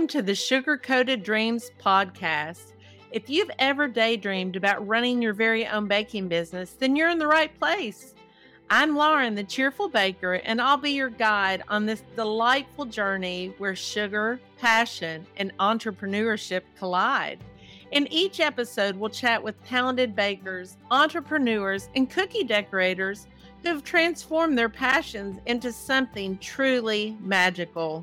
Welcome to the Sugar Coated Dreams podcast. If you've ever daydreamed about running your very own baking business, then you're in the right place. I'm Lauren, the cheerful baker, and I'll be your guide on this delightful journey where sugar, passion, and entrepreneurship collide. In each episode, we'll chat with talented bakers, entrepreneurs, and cookie decorators who have transformed their passions into something truly magical.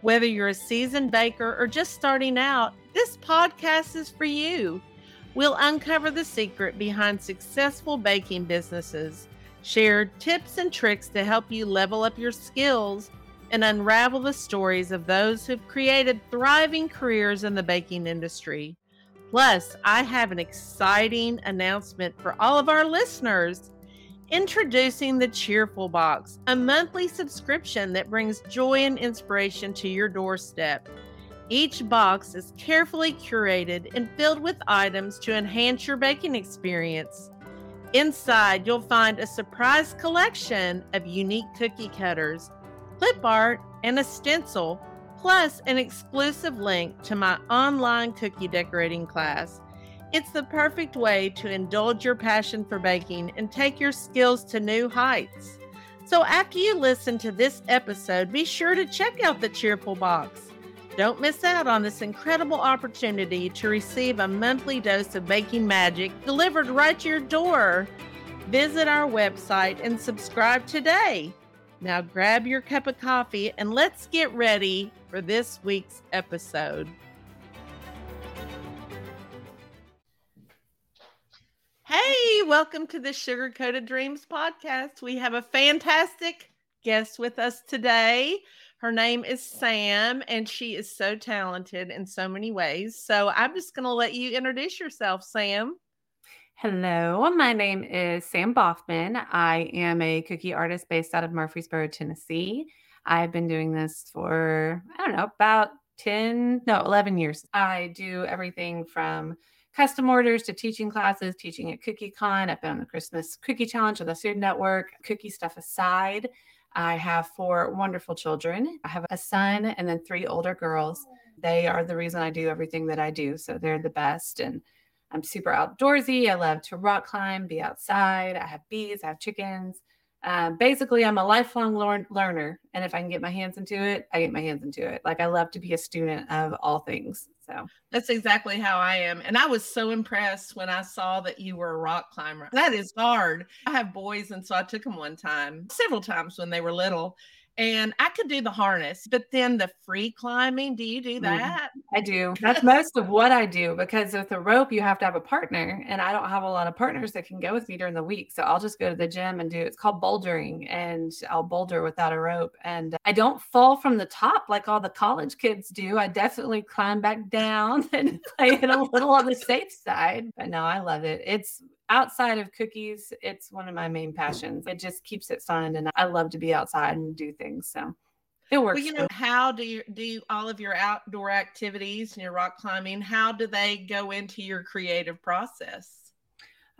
Whether you're a seasoned baker or just starting out, this podcast is for you. We'll uncover the secret behind successful baking businesses, share tips and tricks to help you level up your skills, and unravel the stories of those who've created thriving careers in the baking industry. Plus, I have an exciting announcement for all of our listeners. Introducing the Cheerful Box, a monthly subscription that brings joy and inspiration to your doorstep. Each box is carefully curated and filled with items to enhance your baking experience. Inside, you'll find a surprise collection of unique cookie cutters, clip art, and a stencil plus an exclusive link to my online cookie decorating class. It's the perfect way to indulge your passion for baking and take your skills to new heights. So, after you listen to this episode, be sure to check out the Cheerful Box. Don't miss out on this incredible opportunity to receive a monthly dose of baking magic delivered right to your door. Visit our website and subscribe today. Now, grab your cup of coffee and let's get ready for this week's episode. Hey, welcome to the Sugar Coated Dreams podcast. We have a fantastic guest with us today. Her name is Sam, and she is so talented in so many ways. So I'm just going to let you introduce yourself, Sam. Hello, my name is Sam Bachman. I am a cookie artist based out of Murfreesboro, Tennessee. I've been doing this for, I don't know, about 10, no, 11 years. I do everything from custom orders to teaching classes, teaching at CookieCon. I've been on the Christmas Cookie Challenge with the Food Network. Cookie stuff aside, I have four wonderful children. I have a son and then three older girls. They are the reason I do everything that I do. So they're the best. And I'm super outdoorsy. I love to rock climb, be outside. I have bees, I have chickens. Um, basically, I'm a lifelong learner. And if I can get my hands into it, I get my hands into it. Like I love to be a student of all things. So that's exactly how I am. And I was so impressed when I saw that you were a rock climber. That is hard. I have boys, and so I took them one time, several times when they were little and I could do the harness, but then the free climbing, do you do mm-hmm. that? I do. That's most of what I do because with the rope, you have to have a partner, and I don't have a lot of partners that can go with me during the week. So I'll just go to the gym and do it's called bouldering, and I'll boulder without a rope. And I don't fall from the top like all the college kids do. I definitely climb back down and play it a little on the safe side. But no, I love it. It's outside of cookies, it's one of my main passions. It just keeps it fun, and I love to be outside and do things. So it works. Well, you know, how do you do all of your outdoor activities and your rock climbing? How do they go into your creative process?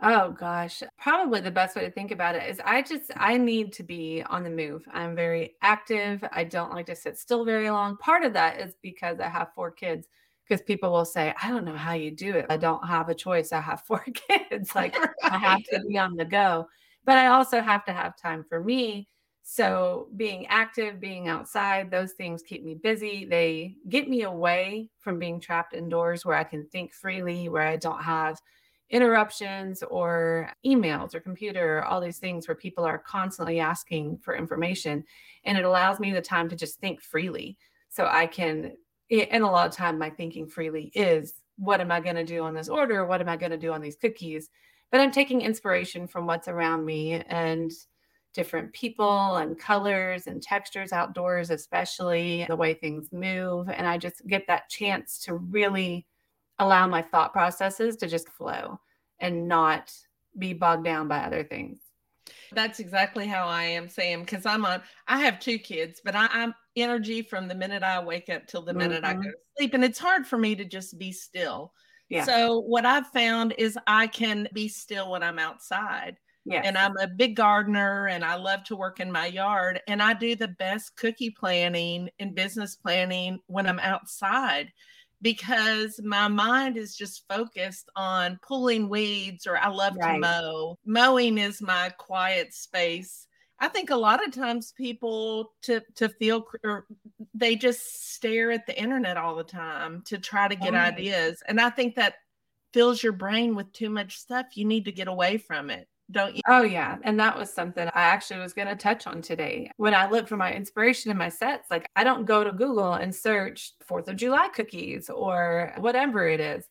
Oh gosh, probably the best way to think about it is I just I need to be on the move. I'm very active. I don't like to sit still very long. Part of that is because I have four kids because people will say, I don't know how you do it. I don't have a choice. I have four kids. Like right. I have to be on the go. But I also have to have time for me. So being active, being outside, those things keep me busy. They get me away from being trapped indoors where I can think freely, where I don't have interruptions or emails or computer or all these things where people are constantly asking for information. And it allows me the time to just think freely. So I can and a lot of time my thinking freely is what am i going to do on this order? What am i going to do on these cookies? But i'm taking inspiration from what's around me and different people and colors and textures outdoors especially the way things move. And i just get that chance to really allow my thought processes to just flow and not be bogged down by other things. That's exactly how I am, Sam, because I'm on, I have two kids, but I, am energy from the minute I wake up till the minute mm-hmm. I go mm-hmm. to sleep. And it's hard for me to just be still. Yeah. So what I've found is I can be still when I'm outside. Yes. And I'm a big gardener and I love to work in my yard. And I do the best cookie planning and business planning when I'm outside because my mind is just focused on pulling weeds or I love right. to mow. Mowing is my quiet space. I think a lot of times people to to feel or they just stare at the internet all the time to try to get oh, ideas. And I think that fills your brain with too much stuff. You need to get away from it don't you? Oh, yeah. And that was something I actually was going to touch on today. When I look for my inspiration in my sets, like I don't go to Google and search 4th of July cookies or whatever it is.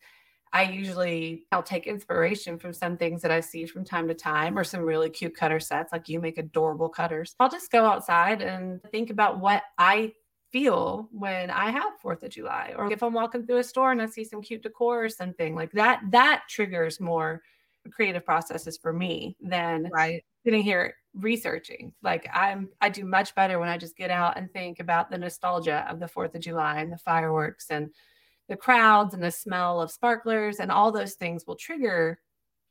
I usually I'll take inspiration from some things that I see from time to time or some really cute cutter sets like you make adorable cutters. I'll just go outside and think about what I feel when I have 4th of July or if I'm walking through a store and I see some cute decor or something like that that triggers more creative processes for me than right. sitting here researching. Like I'm I do much better when I just get out and think about the nostalgia of the 4th of July and the fireworks and the crowds and the smell of sparklers and all those things will trigger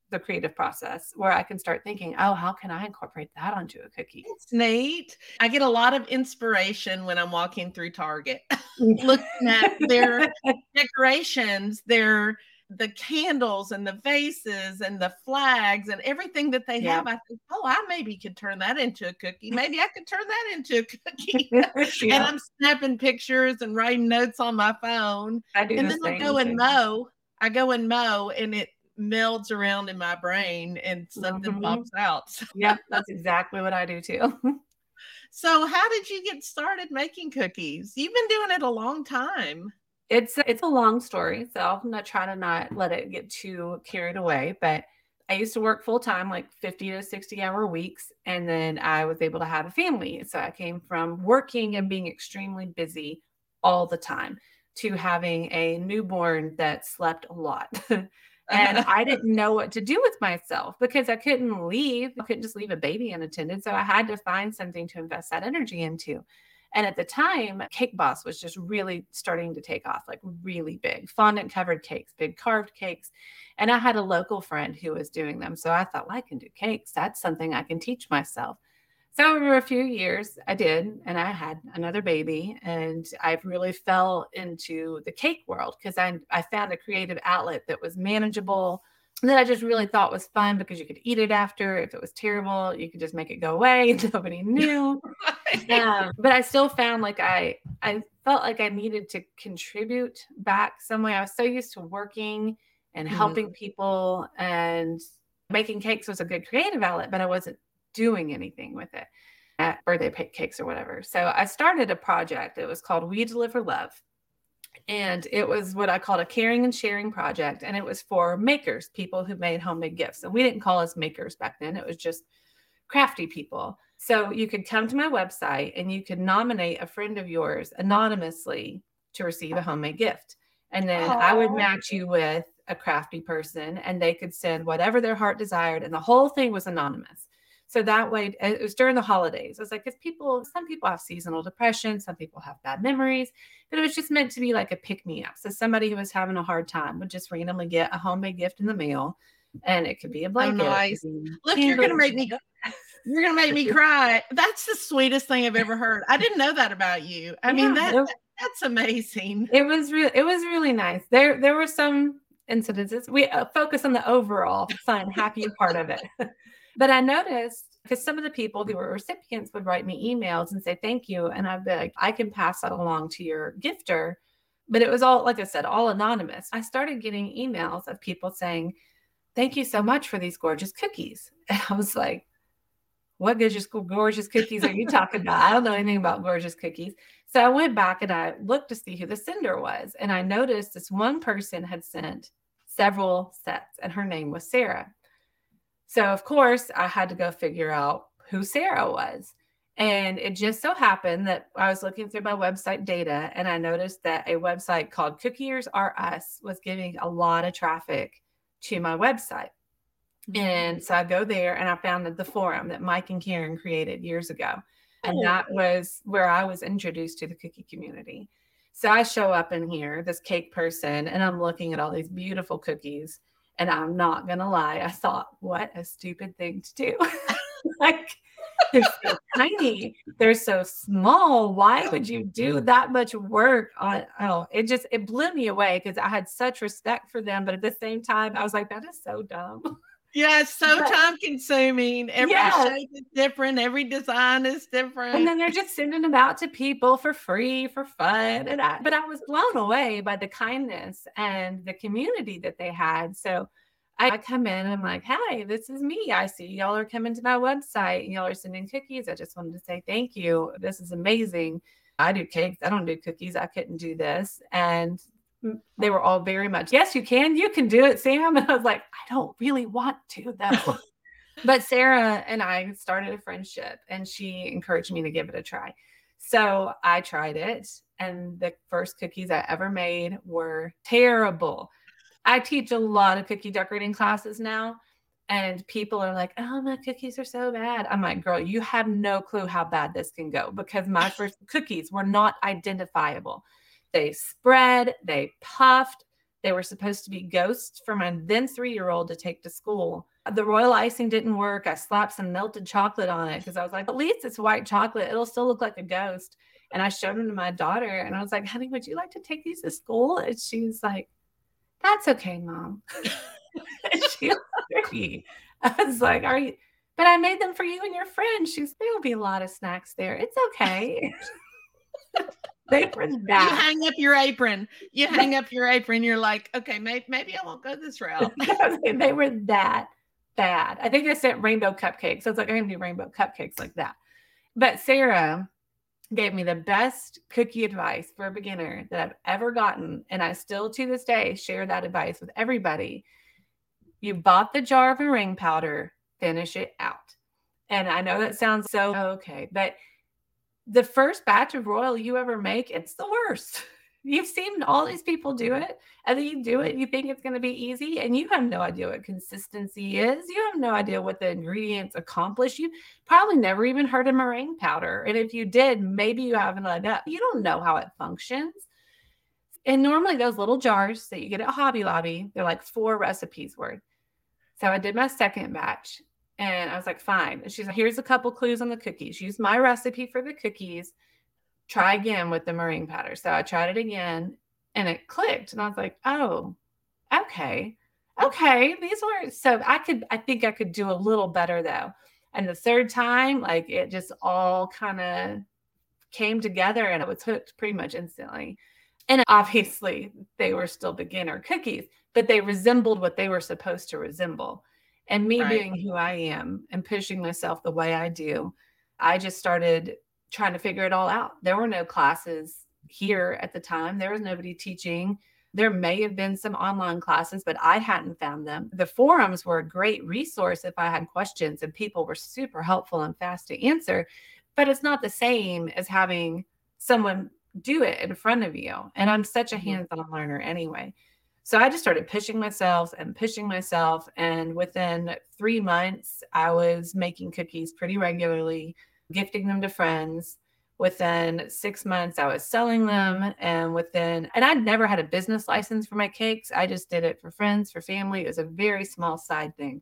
the creative process where I can start thinking, oh, how can I incorporate that onto a cookie? It's neat. I get a lot of inspiration when I'm walking through Target, looking at their decorations, their the candles and the vases and the flags and everything that they yeah. have, I think, oh, I maybe could turn that into a cookie. Maybe I could turn that into a cookie. yeah. And I'm snapping pictures and writing notes on my phone. I do and the then I go thing. and mow. I go and mow and it melds around in my brain and something mm-hmm. pops out. yeah, that's exactly what I do too. so how did you get started making cookies? You've been doing it a long time it's it's a long story, so I'm not trying to not let it get too carried away. But I used to work full time, like 50 to 60 hour weeks, and then I was able to have a family. So I came from working and being extremely busy all the time to having a newborn that slept a lot. and I didn't know what to do with myself because I couldn't leave. I couldn't just leave a baby unattended. So I had to find something to invest that energy into. And at the time, Cake Boss was just really starting to take off, like really big fondant covered cakes, big carved cakes. And I had a local friend who was doing them. So I thought, well, I can do cakes. That's something I can teach myself. So over a few years, I did, and I had another baby, and I really fell into the cake world because I I found a creative outlet that was manageable, that I just really thought was fun because you could eat it after. If it was terrible, you could just make it go away. And nobody knew. um, but I still found like I I felt like I needed to contribute back some way. I was so used to working and mm-hmm. helping mm-hmm. people and making cakes was a good creative outlet, but I wasn't doing anything with it at birthday cakes or whatever. So I started a project. It was called We Deliver Love and it was what I called a caring and sharing project. And it was for makers, people who made homemade gifts. And we didn't call us makers back then, it was just crafty people. So you could come to my website and you could nominate a friend of yours anonymously to receive a homemade gift. And then Aww. I would oh. match you with a crafty person and they could send whatever their heart desired. And the whole thing was anonymous. So that way, it was during the holidays. I was like, because people, some people have seasonal depression, some people have bad memories, but it was just meant to be like a pick me up. So somebody who was having a hard time would just randomly get a homemade gift in the mail, and it could be a oh, blanket. Oh, nice. Look, you're gonna make me. You're gonna make me cry. That's the sweetest thing I've ever heard. I didn't know that about you. I yeah, mean that, it, that's amazing. It was real. It was really nice. There there were some incidences. We uh, focus on the overall fun, happy part of it. But I noticed because some of the people who were recipients would write me emails and say thank you. And I'd be like, I can pass that along to your gifter. But it was all, like I said, all anonymous. I started getting emails of people saying, Thank you so much for these gorgeous cookies. And I was like, What gorgeous, gorgeous cookies are you talking about? I don't know anything about gorgeous cookies. So I went back and I looked to see who the sender was. And I noticed this one person had sent several sets, and her name was Sarah. So, of course, I had to go figure out who Sarah was. And it just so happened that I was looking through my website data and I noticed that a website called Cookiers Are Us was giving a lot of traffic to my website. Mm-hmm. And so I go there and I found the forum that Mike and Karen created years ago. And oh. that was where I was introduced to the cookie community. So I show up in here, this cake person, and I'm looking at all these beautiful cookies And I'm not going to lie, I thought, what a stupid thing to do. like, they're so tiny. They're so small. Why would you do that much work on? Oh, it just it blew me away because I had such respect for them, but at the same time, I was like, that is so dumb. Yeah, it's so but, time consuming. Every yeah. shape is different. Every design is different. And then they're just sending them out to people for free for fun. And I, but I was blown away by the kindness and the community that they had. So I come in and I'm like, hey, this is me. I see y'all are coming to my website. And y'all are sending cookies. I just wanted to say thank you. This is amazing. I do cakes. I don't do cookies. I couldn't do this. And they were all very much, yes, you can. You can do it, Sam. And I was like, I don't really want to, though. but Sarah and I started a friendship and she encouraged me to give it a try. So I tried it. And the first cookies I ever made were terrible. I teach a lot of cookie decorating classes now, and people are like, "Oh, my cookies are so bad." I'm like, "Girl, you have no clue how bad this can go because my first cookies were not identifiable. They spread, they puffed, they were supposed to be ghosts for my then three year old to take to school. The royal icing didn't work. I slapped some melted chocolate on it because I was like, at least it's white chocolate. It'll still look like a ghost. And I showed them to my daughter and I was like, honey, would you like to take these to school? And she's like, that's okay, mom. she was tricky. I was like, are you? But I made them for you and your friend. She's, there'll be a lot of snacks there. It's okay. they were that. You hang up your apron. You hang up your apron. You're like, okay, maybe, maybe I won't go this route. they were that bad. I think I sent rainbow cupcakes. I was like, I'm going to do rainbow cupcakes like that. But Sarah, gave me the best cookie advice for a beginner that I've ever gotten. And I still to this day share that advice with everybody. You bought the jar of meringue powder, finish it out. And I know that sounds so okay, but the first batch of royal you ever make, it's the worst. You've seen all these people do it, and then you do it, you think it's going to be easy, and you have no idea what consistency is. You have no idea what the ingredients accomplish. You probably never even heard of meringue powder. And if you did, maybe you haven't enough. You don't know how it functions. And normally, those little jars that you get at Hobby Lobby, they're like four recipes worth. So I did my second batch and I was like, fine. And she's like, here's a couple clues on the cookies. Use my recipe for the cookies try again with the meringue powder. So I tried it again and it clicked. And I was like, oh, okay. Okay. These were so I could, I think I could do a little better though. And the third time, like it just all kind of came together and it was hooked pretty much instantly. And obviously, they were still beginner cookies, but they resembled what they were supposed to resemble. And me right. being who I am and pushing myself the way I do, I just started trying to figure it all out. There were no classes here at the time, there was nobody teaching. There may have been some online classes, but I hadn't found them. The forums were a great resource if I had questions, and people were super helpful and fast to answer. But it's not the same as having someone do it in front of you. And I'm such a mm-hmm. hands on learner anyway. So I just started pushing myself and pushing myself. And within three months, I was making cookies pretty regularly gifting them to friends. Within six months, I was selling them. And within, and I'd never had a business license for my cakes. I just did it for friends, for family. It was a very small side thing.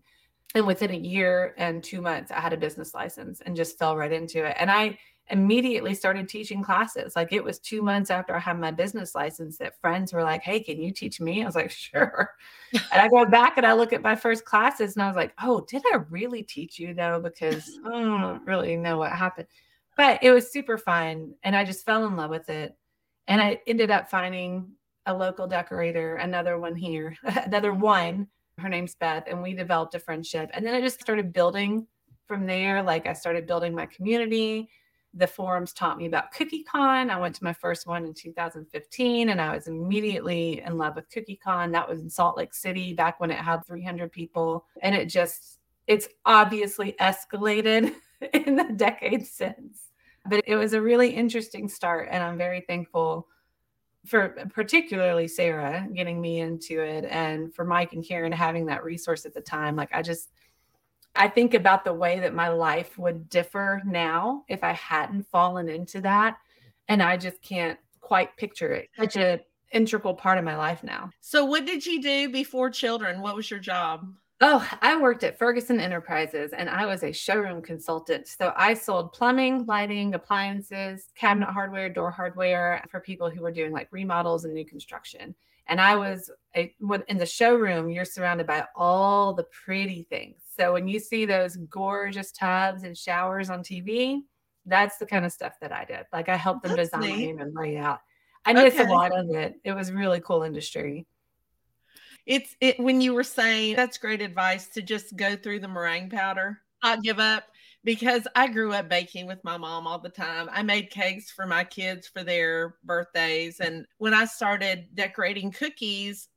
And within a year and two months, I had a business license and just fell right into it. And I immediately started teaching classes. Like it was two months after I had my business license that friends were like, Hey, can you teach me? I was like, Sure. and I go back and I look at my first classes and I was like, Oh, did I really teach you though? Because I don't really know what happened. But it was super fun. And I just fell in love with it. And I ended up finding a local decorator, another one here, another one. Her name's Beth. And we developed a friendship. And then I just started building from there. Like I started building my community the forums taught me about CookieCon. I went to my first one in 2015 and I was immediately in love with CookieCon. That was in Salt Lake City back when it had 300 people. And it just, it's obviously escalated in the decades since. But it was a really interesting start. And I'm very thankful for particularly Sarah getting me into it and for Mike and Karen having that resource at the time. Like, I just, I think about the way that my life would differ now if I hadn't fallen into that. And I just can't quite picture it. Such an integral part of my life now. So, what did you do before children? What was your job? Oh, I worked at Ferguson Enterprises and I was a showroom consultant. So I sold plumbing, lighting, appliances, cabinet hardware, door hardware for people who were doing like remodels and new construction. And I was a, in the showroom, you're surrounded by all the pretty things. So when you see those gorgeous tubs and showers on TV, that's the kind of stuff that I did. Like I helped them that's design neat. and lay out. I okay. a lot of it. It was really cool industry it's it when you were saying that's great advice to just go through the meringue powder, not give up because I grew up baking with my mom all the time. I made cakes for my kids for their birthdays. And when I started decorating cookies,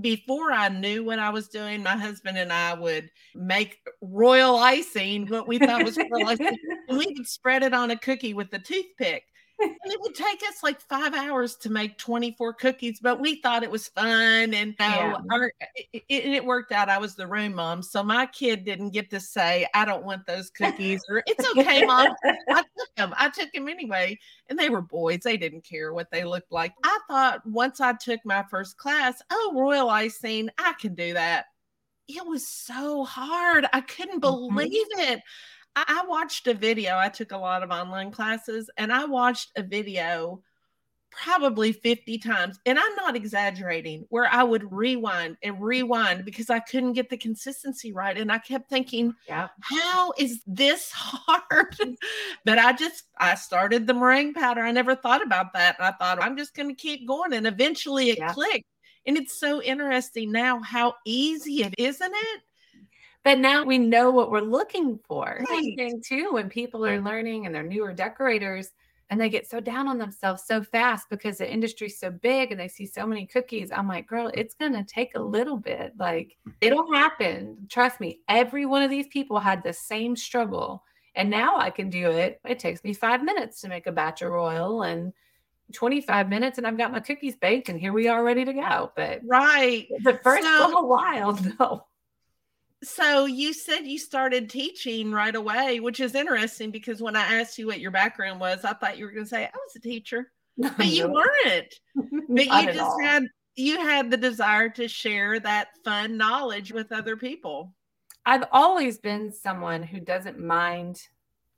before I knew what I was doing, my husband and I would make royal icing, what we thought was royal icing, and we would spread it on a cookie with a toothpick and it would take us like five hours to make 24 cookies, but we thought it was fun. And yeah. our, it, it, it, worked out. I was the room mom. So my kid didn't get to say, I don't want those cookies or it's okay, mom. I took them. I took them anyway. And they were boys. They didn't care what they looked like. I thought once I took my first class, oh, royal icing, I can do that. It was so hard. I couldn't mm-hmm. believe mm-hmm. it. I, watched a video. I took a lot of online classes and I watched a video probably 50 times. And I'm not exaggerating, where I would rewind and rewind because I couldn't get the consistency right. And I kept thinking, yeah. how is this hard? but I just, I started the meringue powder. I never thought about that. I thought, I'm just going to keep going. And eventually it yeah. clicked. And it's so interesting now how easy it is, isn't it? But now we know what we're looking for. Right. thing too, when people are learning and they're newer decorators and they get so down on themselves so fast because the industry's so big and they see so many cookies. I'm like, girl, it's gonna take a little bit. Like mm-hmm. it'll happen. Trust me, every one of these people had the same struggle. And now I can do it. It takes me five minutes to make a batch of royal and 25 minutes and I've got my cookies baked and here we are ready to go. But right. The first so, little while, no so you said you started teaching right away, which is interesting because when I asked you what your background was, I thought you were going to say I was a teacher, but you weren't. But you just all. had you had the desire to share that fun knowledge with other people. I've always been someone who doesn't mind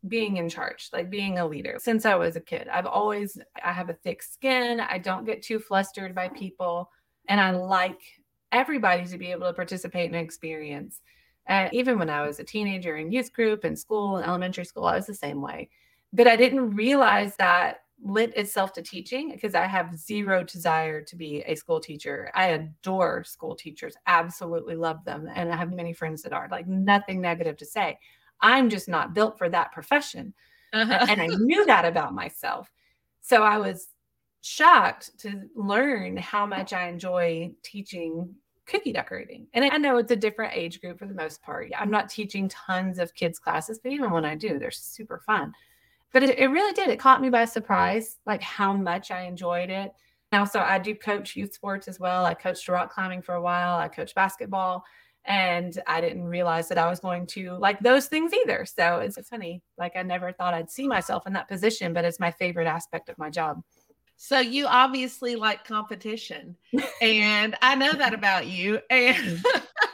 being in charge, like being a leader since I was a kid. I've always I have a thick skin. I don't get too flustered by people and I like everybody to be able to participate in an experience. And even when I was a teenager in youth group and school and elementary school, I was the same way. But I didn't realize that lit itself to teaching because I have zero desire to be a school teacher. I adore school teachers, absolutely love them. And I have many friends that are like nothing negative to say. I'm just not built for that profession. Uh-huh. And I knew that about myself. So I was shocked to learn how much I enjoy teaching cookie decorating. And I know it's a different age group for the most part. I'm not teaching tons of kids' classes, but even when I do, they're super fun. But it, it really did. It caught me by surprise, like how much I enjoyed it. Now, so I do coach youth sports as well. I coached rock climbing for a while. I coached basketball, and I didn't realize that I was going to like those things either. So it's funny. Like I never thought I'd see myself in that position, but it's my favorite aspect of my job. So you obviously like competition. and I know that about you. And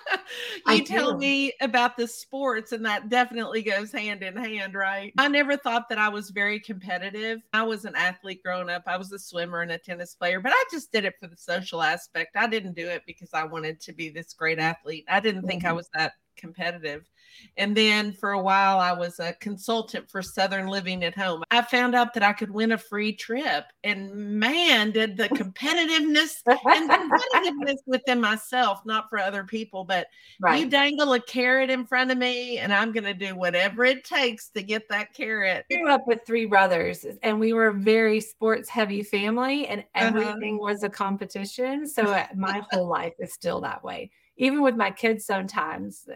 you tell me about the sports, and that definitely goes hand in hand, right? I never thought that I was very competitive. I was an athlete growing up. I was a swimmer and a tennis player, but I just did it for the social aspect. I didn't do it because I wanted to be this great athlete. I didn't think mm-hmm. I was that competitive. And then for a while, I was a consultant for Southern Living at Home. I found out that I could win a free trip. And man, did the competitiveness and competitiveness within myself, not for other people, but right. you dangle a carrot in front of me, and I'm going to do whatever it takes to get that carrot. I grew up with three brothers, and we were a very sports heavy family, and uh-huh. everything uh-huh. was a competition. So uh, my whole life is still that way even with my kids sometimes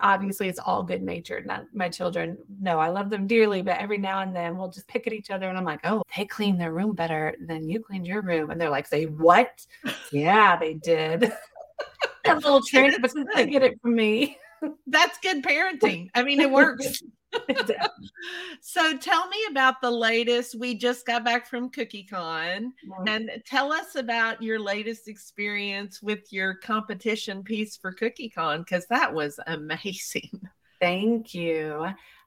obviously it's all good natured. Not my children, no, I love them dearly, but every now and then we'll just pick at each other and I'm like, oh, they clean their room better than you cleaned your room. And they're like, say what? yeah, they did. a little trick, but they get it from me. That's good parenting. I mean, it works. so tell me about the latest. We just got back from CookieCon mm-hmm. and tell us about your latest experience with your competition piece for CookieCon because that was amazing. Thank you.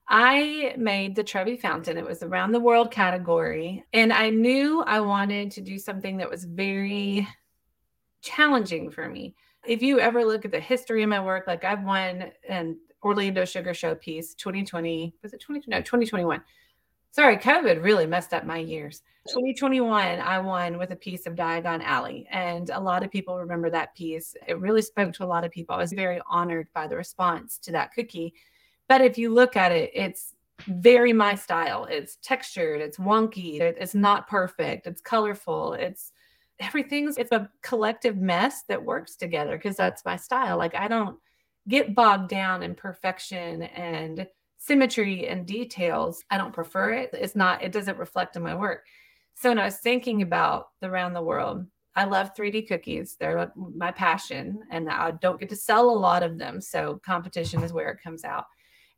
I made the Trevi Fountain. It was around the world category. And I knew I wanted to do something that was very challenging for me. If you ever look at the history of my work, like I've won an Orlando Sugar Show piece 2020, was it 20? No, 2021. Sorry, COVID really messed up my years. 2021, I won with a piece of Diagon Alley. And a lot of people remember that piece. It really spoke to a lot of people. I was very honored by the response to that cookie but if you look at it, it's very my style. It's textured, it's wonky, it's not perfect, it's colorful, it's everything's it's a collective mess that works together because that's my style. Like I don't get bogged down in perfection and symmetry and details. I don't prefer it. It's not, it doesn't reflect in my work. So when I was thinking about the round the world, I love 3D cookies. They're my passion, and I don't get to sell a lot of them. So competition is where it comes out.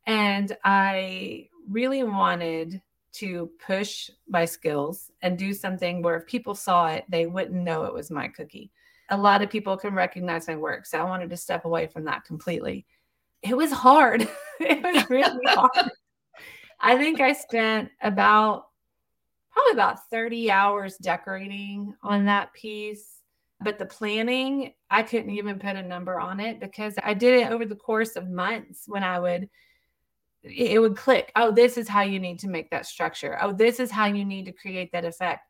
And I really wanted to push my skills and do something where if people saw it, they wouldn't know it was my cookie. A lot of people can recognize my work. So I wanted to step away from that completely. It was hard. it was really hard. I think I spent about probably about 30 hours decorating on that piece. But the planning, I couldn't even put a number on it because I did it over the course of months when I would it would click. Oh, this is how you need to make that structure. Oh, this is how you need to create that effect.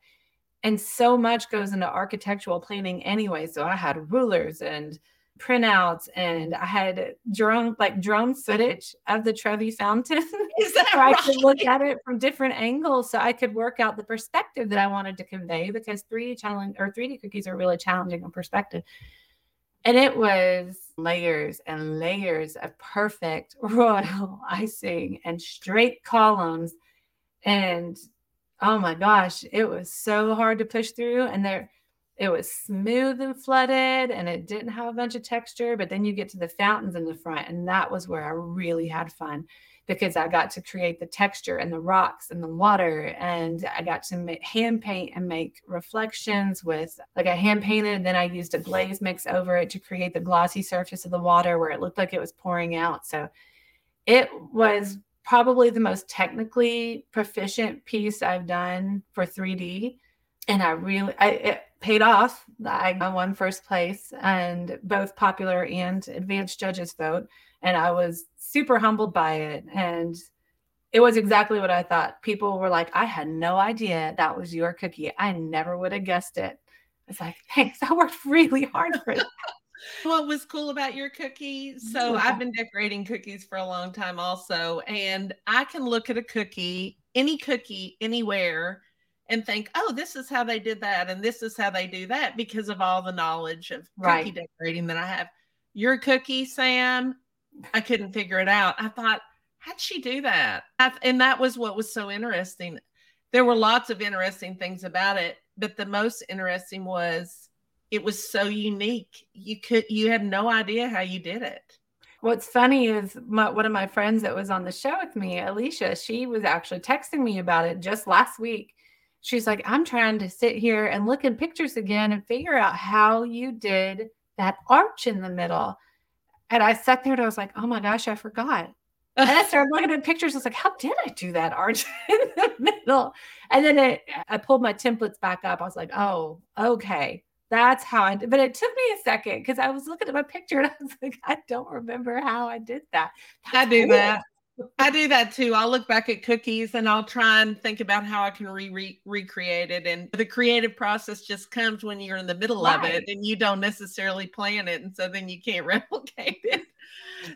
And so much goes into architectural planning anyway. So I had rulers and printouts and I had drone like drone footage of the Trevi fountain. Is that right? I could look at it from different angles so I could work out the perspective that I wanted to convey because 3D challenge or 3D cookies are really challenging on perspective. And it was layers and layers of perfect royal icing and straight columns. And oh my gosh, it was so hard to push through. And there, it was smooth and flooded and it didn't have a bunch of texture. But then you get to the fountains in the front, and that was where I really had fun because I got to create the texture and the rocks and the water. And I got to make, hand paint and make reflections with like I hand painted. And then I used a glaze mix over it to create the glossy surface of the water where it looked like it was pouring out. So it was probably the most technically proficient piece I've done for 3D. And I really, I, it paid off. I won first place and both popular and advanced judges vote and I was super humbled by it. And it was exactly what I thought. People were like, I had no idea that was your cookie. I never would have guessed it. It's like, thanks. I worked really hard for that. what was cool about your cookie? So I've mm-hmm. been decorating cookies for a long time also. And I can look at a cookie, any cookie, anywhere, and think, oh, this is how they did that. And this is how they do that because of all the knowledge of cookie right. decorating that I have. Your cookie, Sam, I couldn't figure it out. I thought, how'd she do that? I, and that was what was so interesting. There were lots of interesting things about it, but the most interesting was it was so unique. You could you had no idea how you did it. What's funny is my, one of my friends that was on the show with me, Alicia, she was actually texting me about it just last week. She's like, I'm trying to sit here and look at pictures again and figure out how you did that arch in the middle. And I sat there and I was like, oh my gosh, I forgot. And I started looking at pictures. I was like, how did I do that arch in the middle? And then it, I pulled my templates back up. I was like, oh, okay. That's how I did. But it took me a second because I was looking at my picture and I was like, I don't remember how I did that. That's I do cool. that. I do that too. I'll look back at cookies and I'll try and think about how I can re, re- recreate it. And the creative process just comes when you're in the middle right. of it and you don't necessarily plan it. And so then you can't replicate it.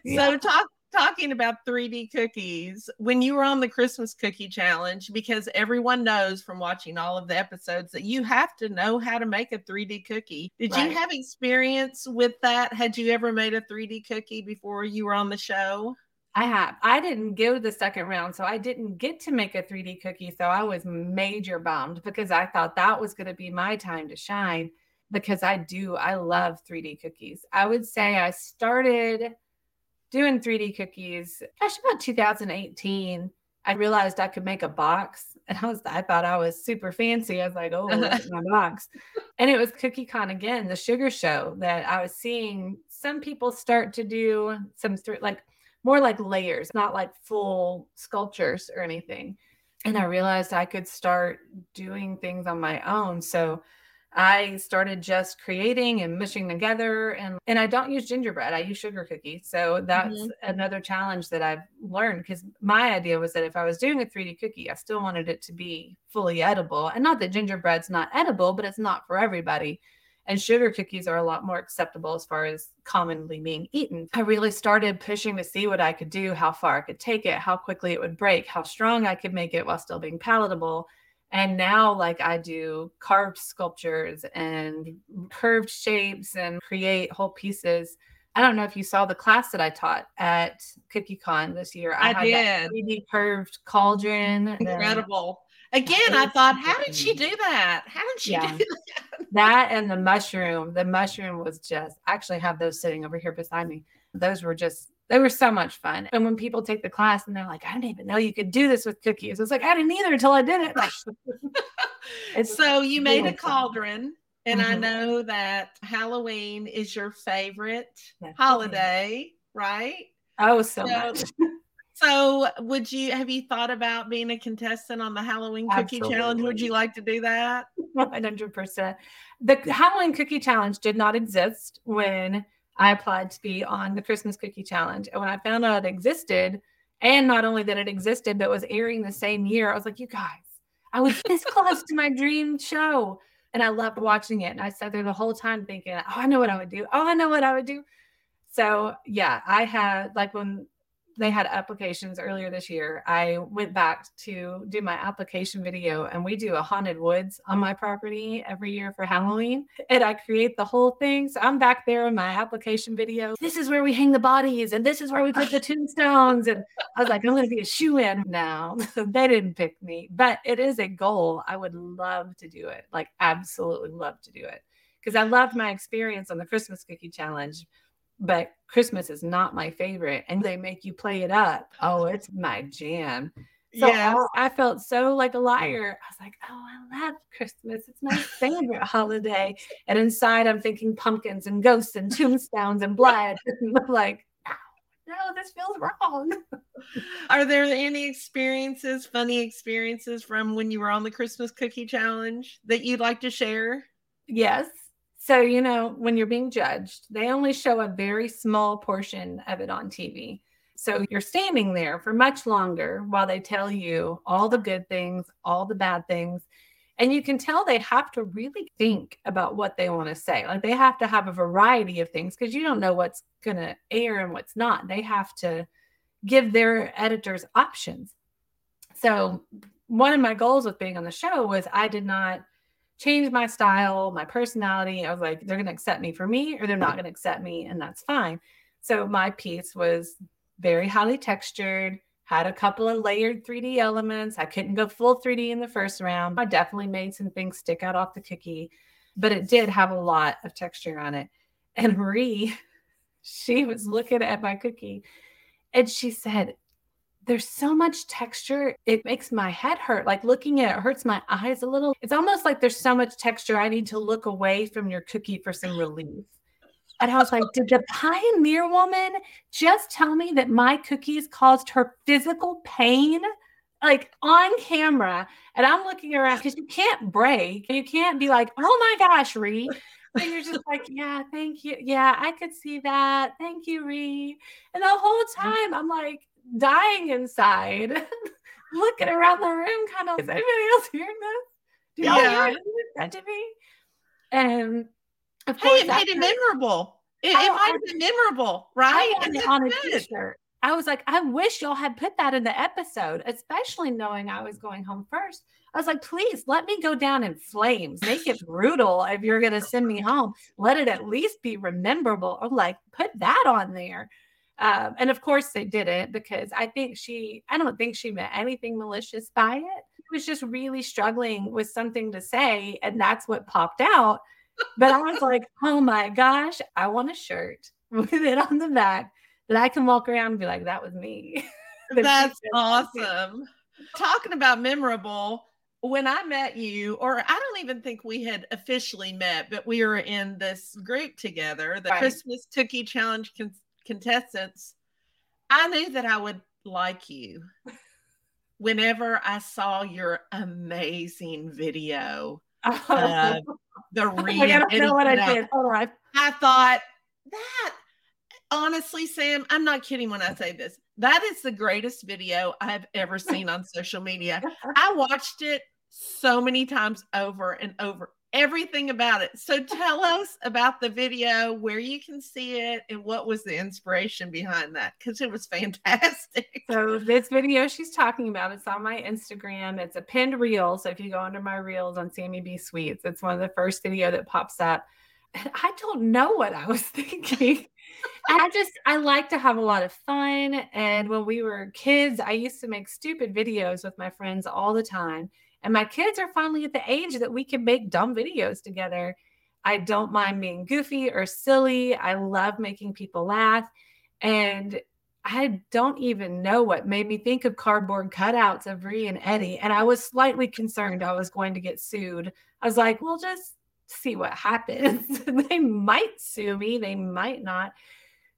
Yeah. So talk talking about 3D cookies when you were on the Christmas cookie challenge because everyone knows from watching all of the episodes that you have to know how to make a 3D cookie. Did right. you have experience with that? Had you ever made a 3D cookie before you were on the show? I have. I didn't go the second round, so I didn't get to make a 3D cookie. So I was major bummed because I thought that was going to be my time to shine because I do. I love 3D cookies. I would say I started doing 3D cookies, gosh, about 2018, I realized I could make a box. And I was, I thought I was super fancy. I was like, oh, my box. And it was Cookie Con again, the sugar show that I was seeing some people start to do some th- like more like layers, not like full sculptures or anything. And I realized I could start doing things on my own. So I started just creating and mushing together and and I don't use gingerbread. I use sugar cookies. So that's mm-hmm. another challenge that I've learned because my idea was that if I was doing a 3D cookie, I still wanted it to be fully edible. And not that gingerbread's not edible, but it's not for everybody. And sugar cookies are a lot more acceptable as far as commonly being eaten. I really started pushing to see what I could do, how far I could take it, how quickly it would break, how strong I could make it while still being palatable and now like i do carved sculptures and curved shapes and create whole pieces. I don't know if you saw the class that i taught at cookiecon this year. I, I did. 3d curved cauldron incredible. Again i thought how did she do that? How did she yeah. do that? That and the mushroom. The mushroom was just I actually have those sitting over here beside me. Those were just they were so much fun. And when people take the class and they're like, I didn't even know you could do this with cookies. It's like, I didn't either until I did it. so you made a cauldron. And mm-hmm. I know that Halloween is your favorite holiday, right? Oh, so, so much. so would you have you thought about being a contestant on the Halloween cookie Absolutely. challenge? Would you like to do that? 100%. The Halloween cookie challenge did not exist when I applied to be on the Christmas Cookie Challenge. And when I found out it existed, and not only that it existed, but was airing the same year, I was like, you guys, I was this close to my dream show. And I loved watching it. And I sat there the whole time thinking, oh, I know what I would do. Oh, I know what I would do. So, yeah, I had like when they had applications earlier this year. I went back to do my application video, and we do a haunted woods on my property every year for Halloween. And I create the whole thing. So I'm back there in my application video. This is where we hang the bodies, and this is where we put the tombstones. And I was like, I'm going to be a shoe in now. they didn't pick me, but it is a goal. I would love to do it, like, absolutely love to do it. Because I loved my experience on the Christmas Cookie Challenge but Christmas is not my favorite. And they make you play it up. Oh, it's my jam. So yes. I, I, felt so like a liar. I was like, oh, I love Christmas. It's my favorite holiday. And inside, I'm thinking pumpkins and ghosts and tombstones and blood. like, no, this feels wrong. Are there any experiences, funny experiences from when you were on the Christmas Cookie Challenge that you'd like to share? Yes. So, you know, when you're being judged, they only show a very small portion of it on TV. So you're standing there for much longer while they tell you all the good things, all the bad things. And you can tell they have to really think about what they want to say. Like they have to have a variety of things because you don't know what's going to air and what's not. They have to give their editors options. So, one of my goals with being on the show was I did not change my style, my personality. I was like, they're going to accept me for me or they're not going to accept me, and that's fine. So my piece was very highly textured, had a couple of layered 3D elements. I couldn't go full 3D in the first round. I definitely made some things stick out off the cookie, but it did have a lot of texture on it. And Marie, she was looking at my cookie and she said, there's so much texture. It makes my head hurt. Like looking at it hurts my eyes a little. It's almost like there's so much texture. I need to look away from your cookie for some relief. And I was like, did the pioneer woman just tell me that my cookies caused her physical pain? Like on camera. And I'm looking around because you can't break. You can't be like, oh my gosh, Ree. And you're just like, yeah, thank you. Yeah, I could see that. Thank you, Ree. And the whole time I'm like, dying inside, looking around the room, kind of, is anybody else hearing this? Do y'all yeah. hear it to me? And of course, hey, it made it memorable. It, made it might have been memorable, right? on a t-shirt. I was like, I wish y'all had put that in the episode, especially knowing I was going home first. I was like, please let me go down in flames. Make it brutal if you're going to send me home. Let it at least be rememberable. Or like, put that on there. Um, and of course they didn't because I think she, I don't think she meant anything malicious by it. She was just really struggling with something to say. And that's what popped out. But I was like, oh my gosh, I want a shirt with it on the back that I can walk around and be like, that was me. That's awesome. Talking about memorable, when I met you, or I don't even think we had officially met, but we were in this group together, the right. Christmas Cookie Challenge contestants. I knew that I would like you whenever I saw your amazing video uh, the read. I don't know what I did. Hold on. I thought that honestly, Sam, I'm not kidding when I say this. That is the greatest video I've ever seen on social media. I watched it so many times over and over everything about it. So tell us about the video, where you can see it, and what was the inspiration behind that? Because it was fantastic. So this video she's talking about, it's on my Instagram. It's a pinned reel. So if you go under my reels on Sammie B Sweets, it's one of the first video that pops up. And I don't know what I was thinking. I just I like to have a lot of fun. And when we were kids, I used to make stupid videos with my friends all the time. And my kids are finally at the age that we can make dumb videos together. I don't mind being goofy or silly. I love making people laugh. And I don't even know what made me think of cardboard cutouts of Ree and Eddie. And I was slightly concerned I was going to get sued. I was like, well, just see what happens. they might sue me, they might not.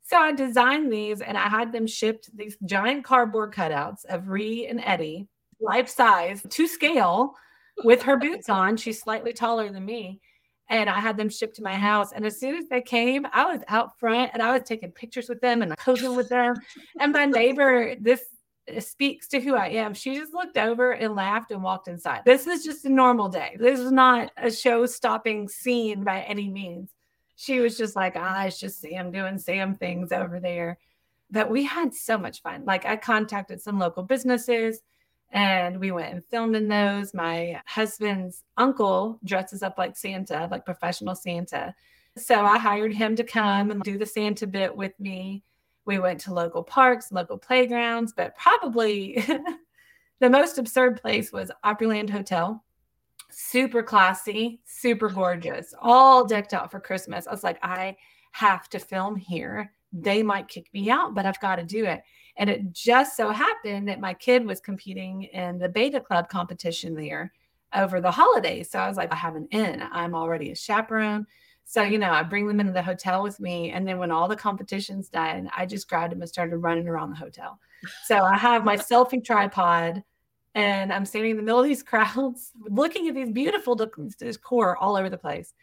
So I designed these and I had them shipped these giant cardboard cutouts of Ree and Eddie life size to scale with her boots on. She's slightly taller than me. And I had them shipped to my house. And as soon as they came, I was out front and I was taking pictures with them and posing with them. And my neighbor, this speaks to who I am. She just looked over and laughed and walked inside. This is just a normal day. This is not a show stopping scene by any means. She was just like, ah, it's just Sam doing Sam things over there. But we had so much fun. Like I contacted some local businesses and we went and filmed in those. My husband's uncle dresses up like Santa, like professional Santa. So I hired him to come and do the Santa bit with me. We went to local parks, local playgrounds, but probably the most absurd place was Opryland Hotel. Super classy, super gorgeous, all decked out for Christmas. I was like, I have to film here. They might kick me out, but I've got to do it. And it just so happened that my kid was competing in the beta club competition there over the holidays. So I was like, I have an in. I'm already a chaperone. So, you know, I bring them into the hotel with me. And then when all the competition's done, I just grabbed them and started running around the hotel. So I have my selfie tripod and I'm standing in the middle of these crowds looking at these beautiful decor all over the place.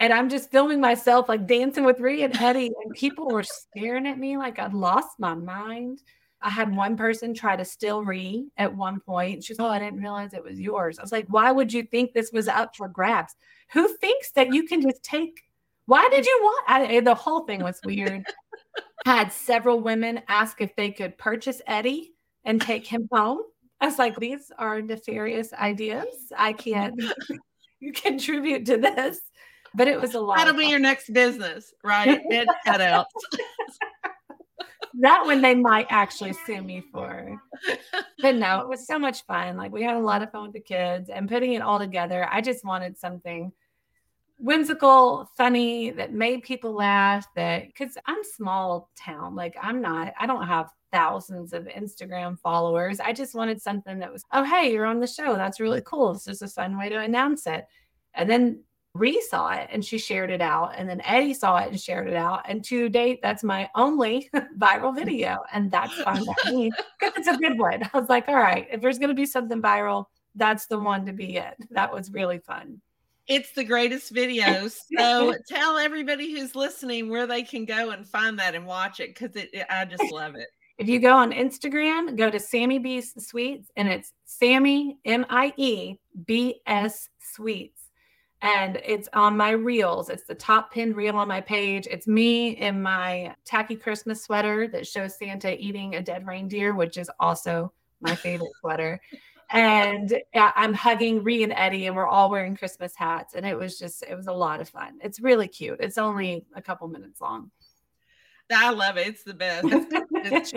And I'm just filming myself like dancing with Ree and Eddie, and people were staring at me like I'd lost my mind. I had one person try to steal Ree at one point. She's, oh, I didn't realize it was yours. I was like, why would you think this was up for grabs? Who thinks that you can just take? Why did you want? I, the whole thing was weird. had several women ask if they could purchase Eddie and take him home. I was like, these are nefarious ideas. I can't you contribute to this but it was a lot. That'll be your next business, right? Ed cutouts. that one they might actually sue me for. But no, it was so much fun. Like we had a lot of fun with the kids and putting it all together. I just wanted something whimsical, funny that made people laugh. That because I'm small town, like I'm not, I don't have thousands of Instagram followers. I just wanted something that was, oh, hey, you're on the show. That's really cool. It's just a fun way to announce it. And then Ree saw it and she shared it out. And then Eddie saw it and shared it out. And to date, that's my only viral video. And that's fine by me because it's a good one. I was like, all right, if there's going to be something viral, that's the one to be it. That was really fun. It's the greatest video. So tell everybody who's listening where they can go and find that and watch it because it, it, I just love it. If you go on Instagram, go to Sammie B Sweets and it's Sammy M I E B S Sweets and it's on my reels. It's the top pinned reel on my page. It's me in my tacky Christmas sweater that shows Santa eating a dead reindeer, which is also my favorite sweater. And I'm hugging Ree and Eddie, and we're all wearing Christmas hats. And it was just, it was a lot of fun. It's really cute. It's only a couple minutes long. I love it. It's the best. It's,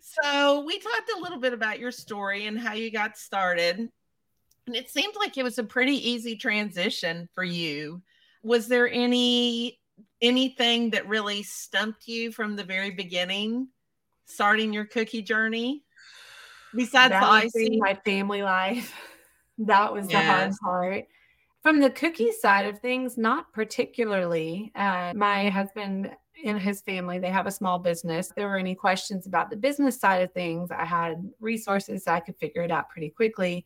so we talked a little bit about your story and how you got started and it seemed like it was a pretty easy transition for you. Was there any anything that really stumped you from the very beginning, starting your cookie journey? Besides the icing, my family life. That was yes. the hard part. From the cookie side of things, not particularly. Uh, my husband and his family, they have a small business. If there were any questions about the business side of things, I had resources so I could figure it out pretty quickly.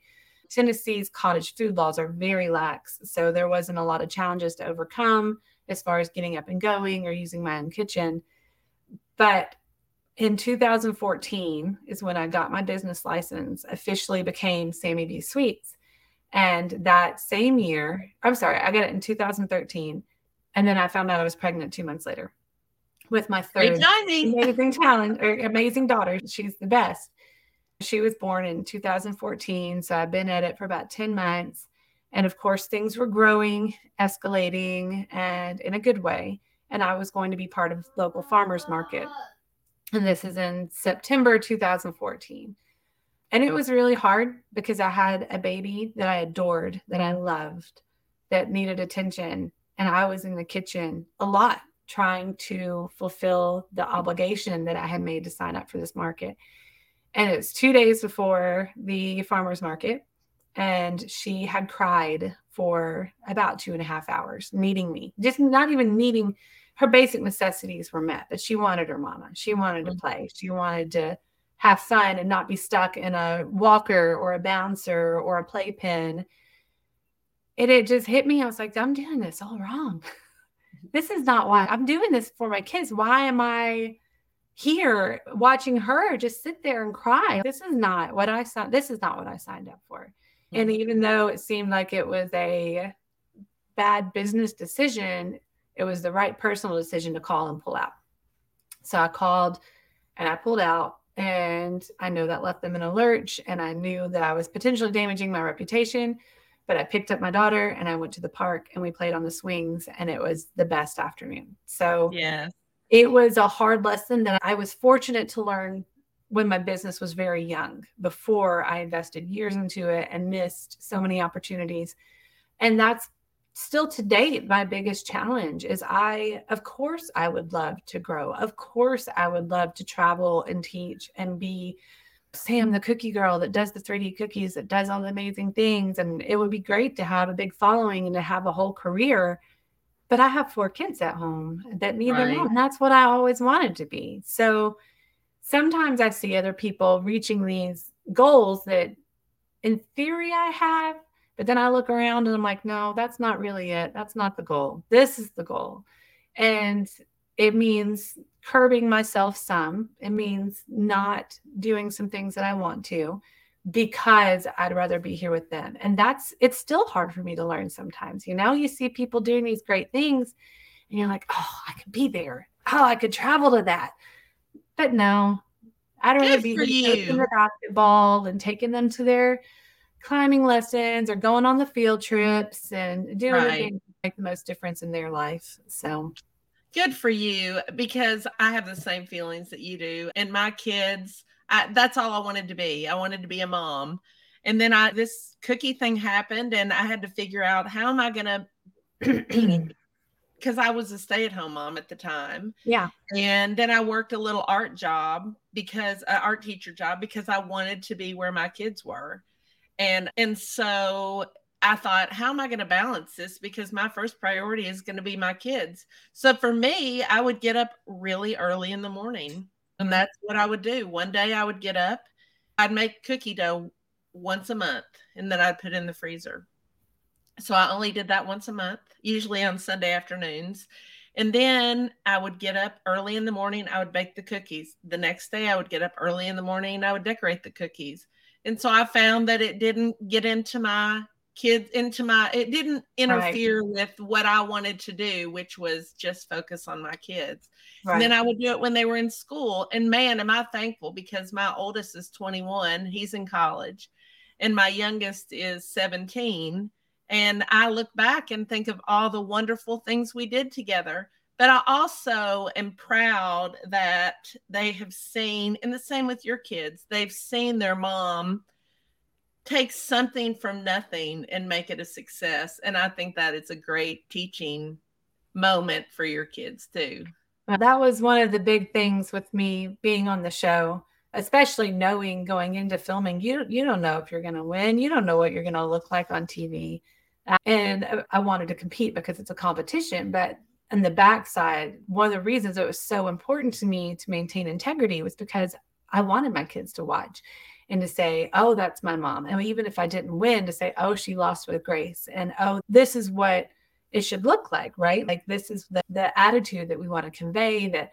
Tennessee's cottage food laws are very lax, so there wasn't a lot of challenges to overcome as far as getting up and going or using my own kitchen. But in 2014 is when I got my business license, officially became Sammie B Sweets. And that same year, I'm sorry, I got it in 2013. And then I found out I was pregnant two months later with my third amazing talent or amazing daughter. She's the best. She was born in 2014. So I've been at it for about 10 months. And of course, things were growing, escalating, and in a good way. And I was going to be part of local farmers market. And this is in September 2014. And it was really hard because I had a baby that I adored, that I loved, that needed attention. And I was in the kitchen a lot trying to fulfill the obligation that I had made to sign up for this market. And it's two days before the farmer's market. And she had cried for about two and a half hours, needing me, just not even needing her basic necessities were met, but she wanted her mama. She wanted to mm-hmm. play. She wanted to have fun and not be stuck in a walker or a bouncer or a playpen. And it just hit me. I was like, I'm doing this all wrong. this is not why I'm doing this for my kids. Why am I here watching her just sit there and cry? This is not what I signed. This is not what I signed up for. And mm-hmm. even though it seemed like it was a bad business decision, it was the right personal decision to call and pull out. So I called and I pulled out, and I know that left them in a lurch. And I knew that I was potentially damaging my reputation. But I picked up my daughter and I went to the park and we played on the swings, and it was the best afternoon. So, yeah, it was a hard lesson that I was fortunate to learn when my business was very young before I invested years mm-hmm. into it and missed so many opportunities. And that's still to date my biggest challenge is i of course i would love to grow. Of course i would love to travel and teach and be sam the cookie girl that does the 3d cookies that does all the amazing things. And it would be great to have a big following and to have a whole career but i have four kids at home that need right. their mom and that's what i always wanted to be so sometimes i see other people reaching these goals that in theory i have but then I look around and I'm like, no, that's not really it. That's not the goal. This is the goal. And it means curbing myself some. It means not doing some things that I want to because I'd rather be here with them. And that's it's still hard for me to learn sometimes. You know, you see people doing these great things and you're like, "Oh, I could be there. Oh, I could travel to that." But no. I'd rather be taking the basketball and taking them to their climbing lessons or going on the field trips and doing right. make the most difference in their life. So good for you because I have the same feelings that you do. And my kids, I, that's all I wanted to be. I wanted to be a mom. And then I this cookie thing happened and I had to figure out how am I going to because I was a stay-at-home mom at the time. Yeah. And then I worked a little art job because an art teacher job because I wanted to be where my kids were and and so I thought, how am I going to balance this? Because my first priority is going to be my kids. So for me, I would get up really early in the morning. And that's what I would do. One day I would get up, I'd make cookie dough once a month, and then I'd put in the freezer. So I only did that once a month, usually on Sunday afternoons. And then I would get up early in the morning, I would bake the cookies. The next day I would get up early in the morning, I would decorate the cookies and so I found that it didn't get into my kids into my it didn't interfere right. with what I wanted to do, which was just focus on my kids. Right. And then I would do it when they were in school. And man, am I thankful because my oldest is 21, he's in college, and my youngest is 17. And I look back and think of all the wonderful things we did together. But I also am proud that they have seen, and the same with your kids, they've seen their mom take something from nothing and make it a success. And I think that it's a great teaching moment for your kids too. That was one of the big things with me being on the show, especially knowing going into filming, you you don't know if you're going to win, you don't know what you're going to look like on TV. Uh, and I wanted to compete because it's a competition, but on the backside, one of the reasons it was so important to me to maintain integrity was because I wanted my kids to watch and to say, oh, that's my mom. And even if I didn't win, to say, oh, she lost with grace. And oh, this is what it should look like, right? Like this is the, the attitude that we want to convey that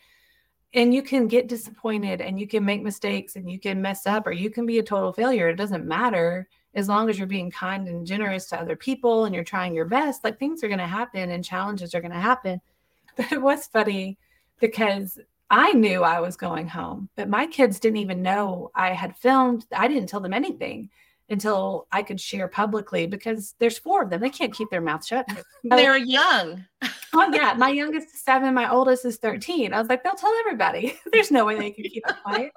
and you can get disappointed and you can make mistakes and you can mess up or you can be a total failure. It doesn't matter as long as you're being kind and generous to other people and you're trying your best. Like things are going to happen and challenges are going to happen. But it was funny because I knew I was going home, but my kids didn't even know I had filmed. I didn't tell them anything until I could share publicly because there's four of them. They can't keep their mouth shut. They're young. oh yeah, my youngest is seven, my oldest is 13. I was like, they'll tell everybody. there's no way they can keep it quiet.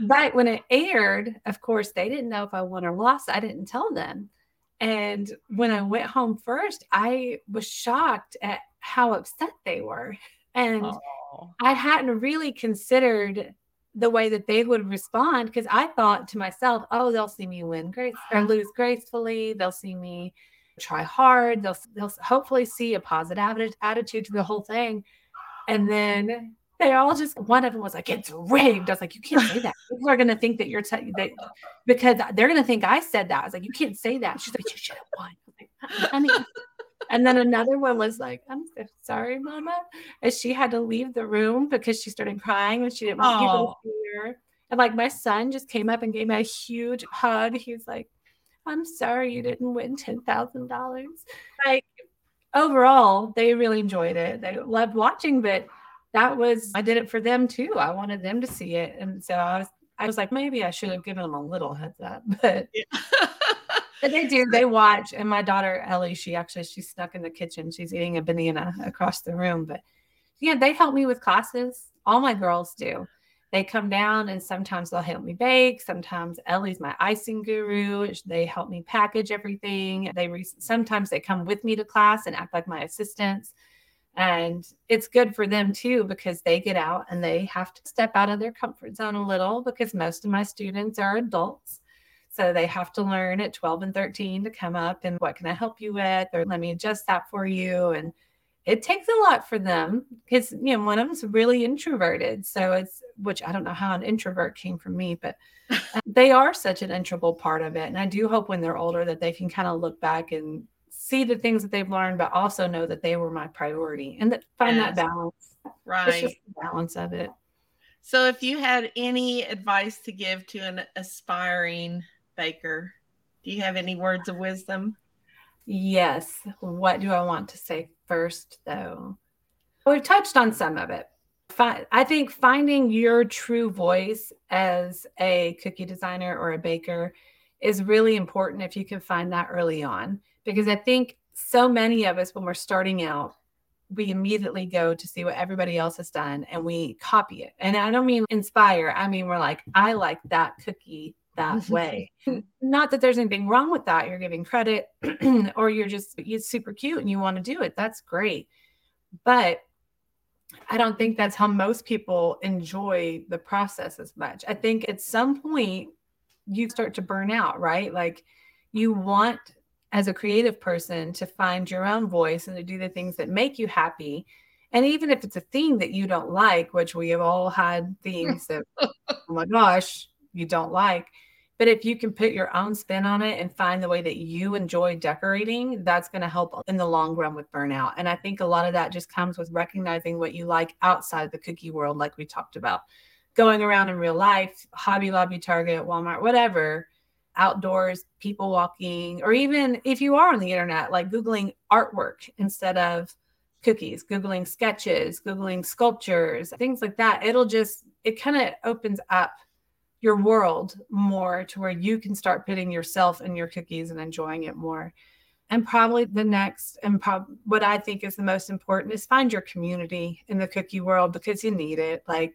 but when it aired, of course, they didn't know if I won or lost. I didn't tell them. And when I went home first, I was shocked at how upset they were. And oh. I hadn't really considered the way that they would respond because I thought to myself, oh, they'll see me win grace or uh-huh. lose gracefully. They'll see me try hard. They'll they'll hopefully see a positive attitude to the whole thing. And then they all just one of them was like, "It's rigged." I was like, "You can't say that. People are going to think that you're t- that because they're going to think I said that." I was like, "You can't say that." She's like, "You should have won." I like, and then another one was like, I'm so sorry, mama. And she had to leave the room because she started crying and she didn't want people oh. to see her. And like my son just came up and gave me a huge hug. He's like, I'm sorry you didn't win $10,000. Like overall, they really enjoyed it. They loved watching, but that was, I did it for them too. I wanted them to see it. And so I was, I was like, maybe I should have given them a little heads up, but yeah. But they do. They watch. And my daughter Ellie, she actually she's stuck in the kitchen. She's eating a banana across the room. But yeah, they help me with classes. All my girls do. They come down and sometimes they'll help me bake. Sometimes Ellie's my icing guru. They help me package everything. They re- sometimes they come with me to class and act like my assistants. And it's good for them too because they get out and they have to step out of their comfort zone a little because most of my students are adults so they have to learn at 12 and 13 to come up and what can I help you with? Or let me adjust that for you. And it takes a lot for them because, you know, one of them's really introverted. So it's, which I don't know how an introvert came from me, but uh, they are such an integral part of it. And I do hope when they're older that they can kind of look back and see the things that they've learned, but also know that they were my priority and that find yes. that balance. Right. It's just the balance of it. So if you had any advice to give to an aspiring Baker. Do you have any words of wisdom? Yes. What do I want to say first, though? We've touched on some of it. I think finding your true voice as a cookie designer or a baker is really important if you can find that early on. Because I think so many of us, when we're starting out, we immediately go to see what everybody else has done and we copy it. And I don't mean inspire, I mean, we're like, I like that cookie that mm-hmm. way. Not that there's anything wrong with that. You're giving credit or you're just it's super cute and you want to do it. That's great. But I don't think that's how most people enjoy the process as much. I think at some point you start to burn out, right? Like you want as a creative person to find your own voice and to do the things that make you happy. And even if it's a theme that you don't like, which we have all had themes that, oh my gosh, you don't like, but if you can put your own spin on it and find the way that you enjoy decorating, that's going to help in the long run with burnout. And I think a lot of that just comes with recognizing what you like outside the cookie world, like we talked about. Going around in real life, Hobby Lobby, Target, Walmart, whatever, outdoors, people walking, or even if you are on the internet, like Googling artwork instead of cookies, Googling sketches, Googling sculptures, things like that. It'll just, it kind of opens up your world more to where you can start putting yourself in your cookies and enjoying it more. And probably the next, and prob- what I think is the most important is find your community in the cookie world because you need it. Like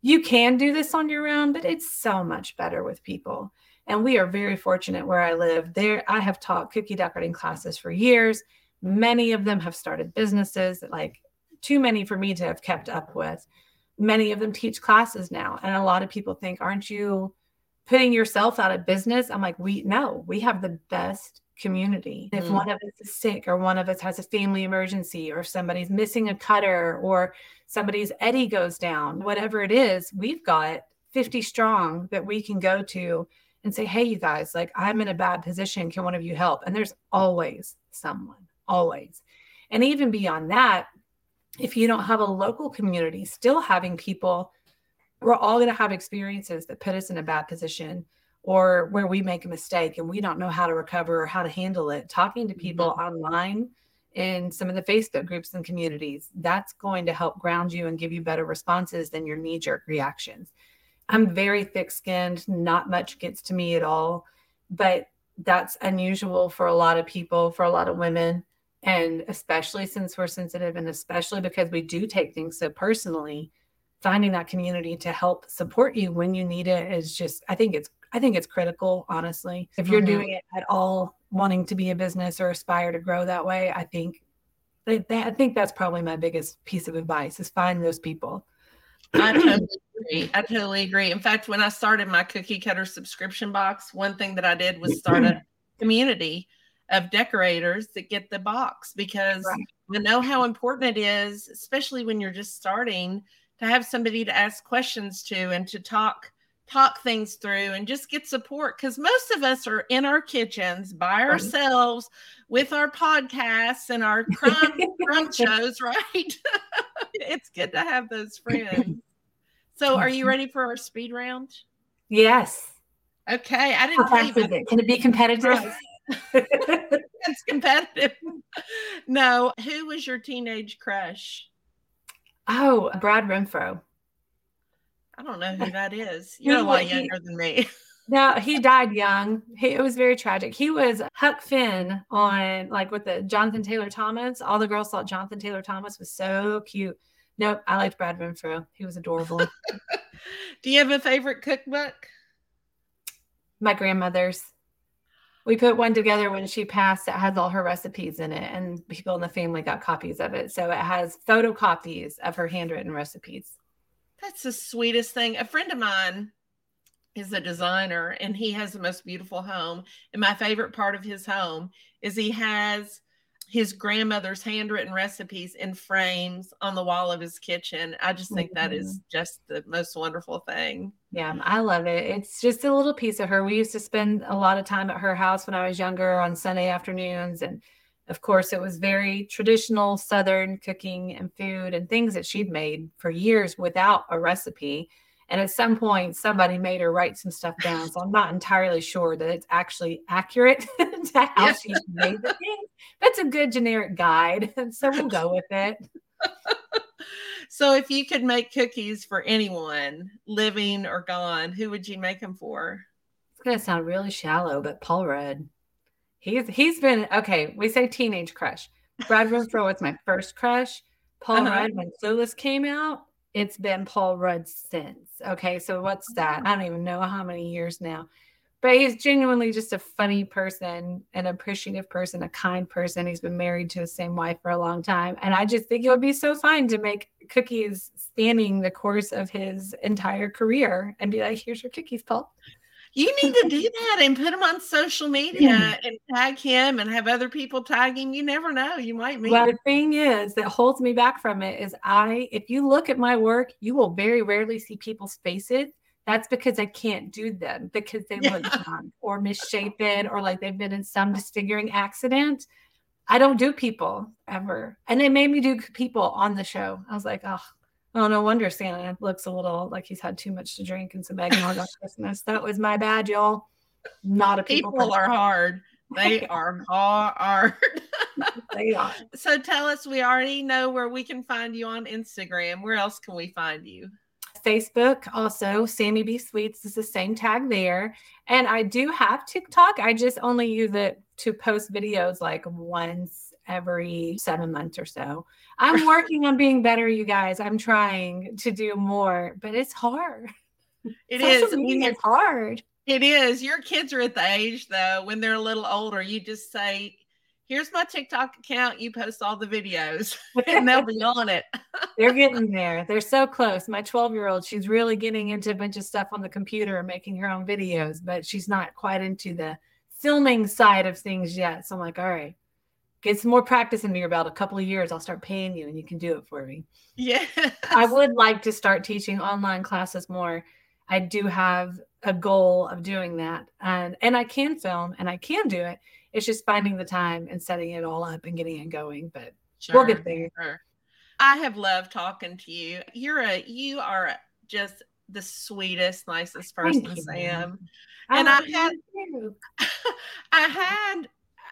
you can do this on your own, but it's so much better with people. And we are very fortunate where I live. There, I have taught cookie decorating classes for years. Many of them have started businesses, like too many for me to have kept up with. Many of them teach classes now. And a lot of people think, aren't you putting yourself out of business? I'm like, we no, we have the best community. If mm. one of us is sick or one of us has a family emergency or somebody's missing a cutter or somebody's eddy goes down, whatever it is, we've got 50 strong that we can go to and say, hey, you guys, like I'm in a bad position. Can one of you help? And there's always someone, always. And even beyond that, if you don't have a local community, still having people, we're all going to have experiences that put us in a bad position or where we make a mistake and we don't know how to recover or how to handle it. Talking to people mm-hmm. online in some of the Facebook groups and communities, that's going to help ground you and give you better responses than your knee jerk reactions. I'm very thick skinned, not much gets to me at all, but that's unusual for a lot of people, for a lot of women. And especially since we're sensitive and especially because we do take things so personally, finding that community to help support you when you need it is just, I think it's, I think it's critical, honestly. If you're mm-hmm. doing it at all, wanting to be a business or aspire to grow that way, I think, I think that's probably my biggest piece of advice is find those people. I totally agree. I totally agree. In fact, when I started my cookie cutter subscription box, one thing that I did was start a community of decorators that get the box because right. I know how important it is, especially when you're just starting, to have somebody to ask questions to and to talk talk things through and just get support because most of us are in our kitchens by ourselves with our podcasts and our crime, crime shows, right? it's good to have those friends. So, are you ready for our speed round? Yes. Okay. I didn't. How fast is it? Can it be competitive? it's competitive. No. Who was your teenage crush? Oh, Brad Renfro. I don't know who that is. You're a lot younger than me. no, he died young. He, it was very tragic. He was Huck Finn on like with the Jonathan Taylor Thomas. All the girls thought Jonathan Taylor Thomas was so cute. Nope, I liked Brad Renfro. He was adorable. Do you have a favorite cookbook? My grandmother's. We put one together when she passed. It has all her recipes in it, and people in the family got copies of it. So it has photocopies of her handwritten recipes. That's the sweetest thing. A friend of mine is a designer and he has the most beautiful home. And my favorite part of his home is he has his grandmother's handwritten recipes in frames on the wall of his kitchen. I just think that is mm-hmm. just the most wonderful thing. Yeah, I love it. It's just a little piece of her. We used to spend a lot of time at her house when I was younger on Sunday afternoons and of course, it was very traditional Southern cooking and food and things that she'd made for years without a recipe. And at some point, somebody made her write some stuff down. So I'm not entirely sure that it's actually accurate to how she made the things. That's a good generic guide. So we'll go with it. so if you could make cookies for anyone, living or gone, who would you make them for? It's going to sound really shallow, but Paul Rudd. He's he's been okay. We say teenage crush. Brad Renfro was my first crush. Paul uh-huh. Rudd when Clueless came out, it's been Paul Rudd since. Okay, so what's that? I don't even know how many years now. But he's genuinely just a funny person, an appreciative person, a kind person. He's been married to the same wife for a long time. And I just think it would be so fun to make cookies spanning the course of his entire career and be like, here's your cookies, Paul. You need to do that and put him on social media and tag him and have other people tag him. You never know. You might meet. Well, the thing is that holds me back from it is I, if you look at my work, you will very rarely see people's faces. That's because I can't do them because they look young or misshapen or like they've been in some disfiguring accident. I don't do people ever. And they made me do people on the show. I was like, oh, Oh, no wonder Santa looks a little like he's had too much to drink and some eggnog on Christmas. That was my bad, y'all. Not a people. People are hard. They are hard. they are. So tell us, we already know where we can find you on Instagram. Where else can we find you? Facebook, also Sammie B Sweets is the same tag there. And I do have TikTok. I just only use it to post videos like once every seven months or so. I'm working on being better, you guys. I'm trying to do more, but it's hard. It is. It's hard. It is. Your kids are at the age though when they're a little older. You just say, here's my TikTok account. You post all the videos and they'll be on it. They're getting there. They're so close. My 12 year old, she's really getting into a bunch of stuff on the computer and making her own videos, but she's not quite into the filming side of things yet. So I'm like, all right, get some more practice in your belt. A couple of years, I'll start paying you and you can do it for me. Yeah. I would like to start teaching online classes more. I do have a goal of doing that. And and I can film and I can do it. It's just finding the time and setting it all up and getting it going. But sure, we'll get there. Sure. I have loved talking to you. You're a you are just the sweetest, nicest person, you, Sam. And oh, I, I had I had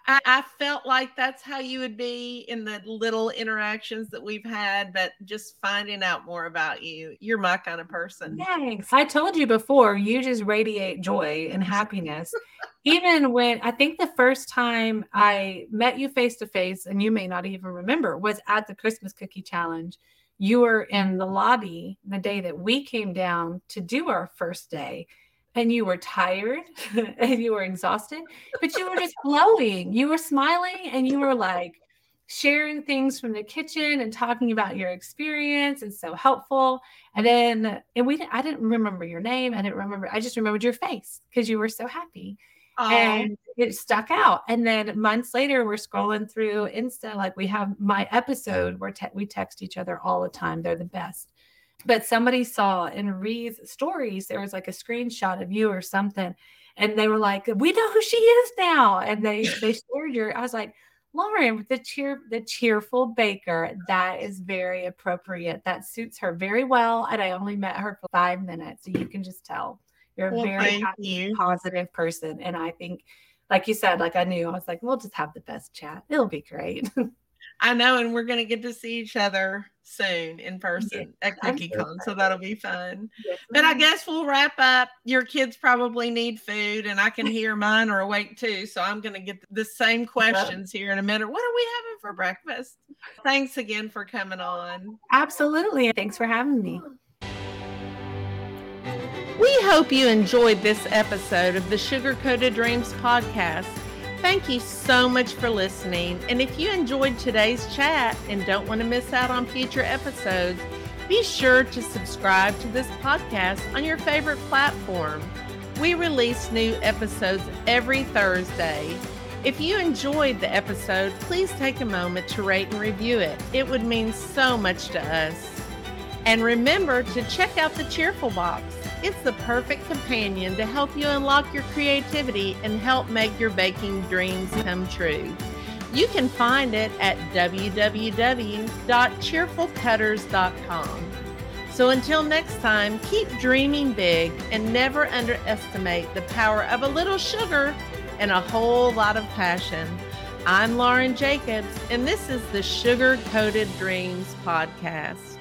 I, I, felt like that's how you would be in the little interactions that we've had, but just finding out more about you. You're my kind of person. Thanks. I told you before, you just radiate joy and happiness. even when I think the first time I met you face to face, and you may not even remember, was at the Christmas Cookie Challenge. You were in the lobby the day that we came down to do our first day and you were tired and you were exhausted, but you were just glowing. You were smiling and you were like sharing things from the kitchen and talking about your experience and so helpful. And then and we I didn't remember your name. I didn't remember. I just remembered your face because you were so happy. And it stuck out. And then months later, we're scrolling through Insta. Like we have my episode where te- we text each other all the time. They're the best but somebody saw in Ree's stories there was like a screenshot of you or something and they were like we know who she is now and they they shared your i was like lauren the cheer the cheerful baker that is very appropriate. That suits her very well and i only met her for five minutes so you can just tell. You're a well, very happy, you. positive person and i think like you said like i knew i was like we'll just have the best chat. It'll be great I know, and we're gonna get to see each other soon in person yes, at CookieCon, so that'll be fun. Yes, but I guess we'll wrap up. Your kids probably need food, and I can hear mine are awake too. So I'm gonna get the same questions here in a minute. What are we having for breakfast? Thanks again for coming on. Absolutely. Thanks for having me. We hope you enjoyed this episode of the Sugar Coated Dreams podcast. Thank you so much for listening. And if you enjoyed today's chat and don't want to miss out on future episodes, be sure to subscribe to this podcast on your favorite platform. We release new episodes every Thursday. If you enjoyed the episode, please take a moment to rate and review it. It would mean so much to us. And remember to check out the Cheerful Box. It's the perfect companion to help you unlock your creativity and help make your baking dreams come true. You can find it at www.cheerfulcutters.com. So until next time, keep dreaming big and never underestimate the power of a little sugar and a whole lot of passion. I'm Lauren Jacobs, and this is the Sugar Coated Dreams Podcast.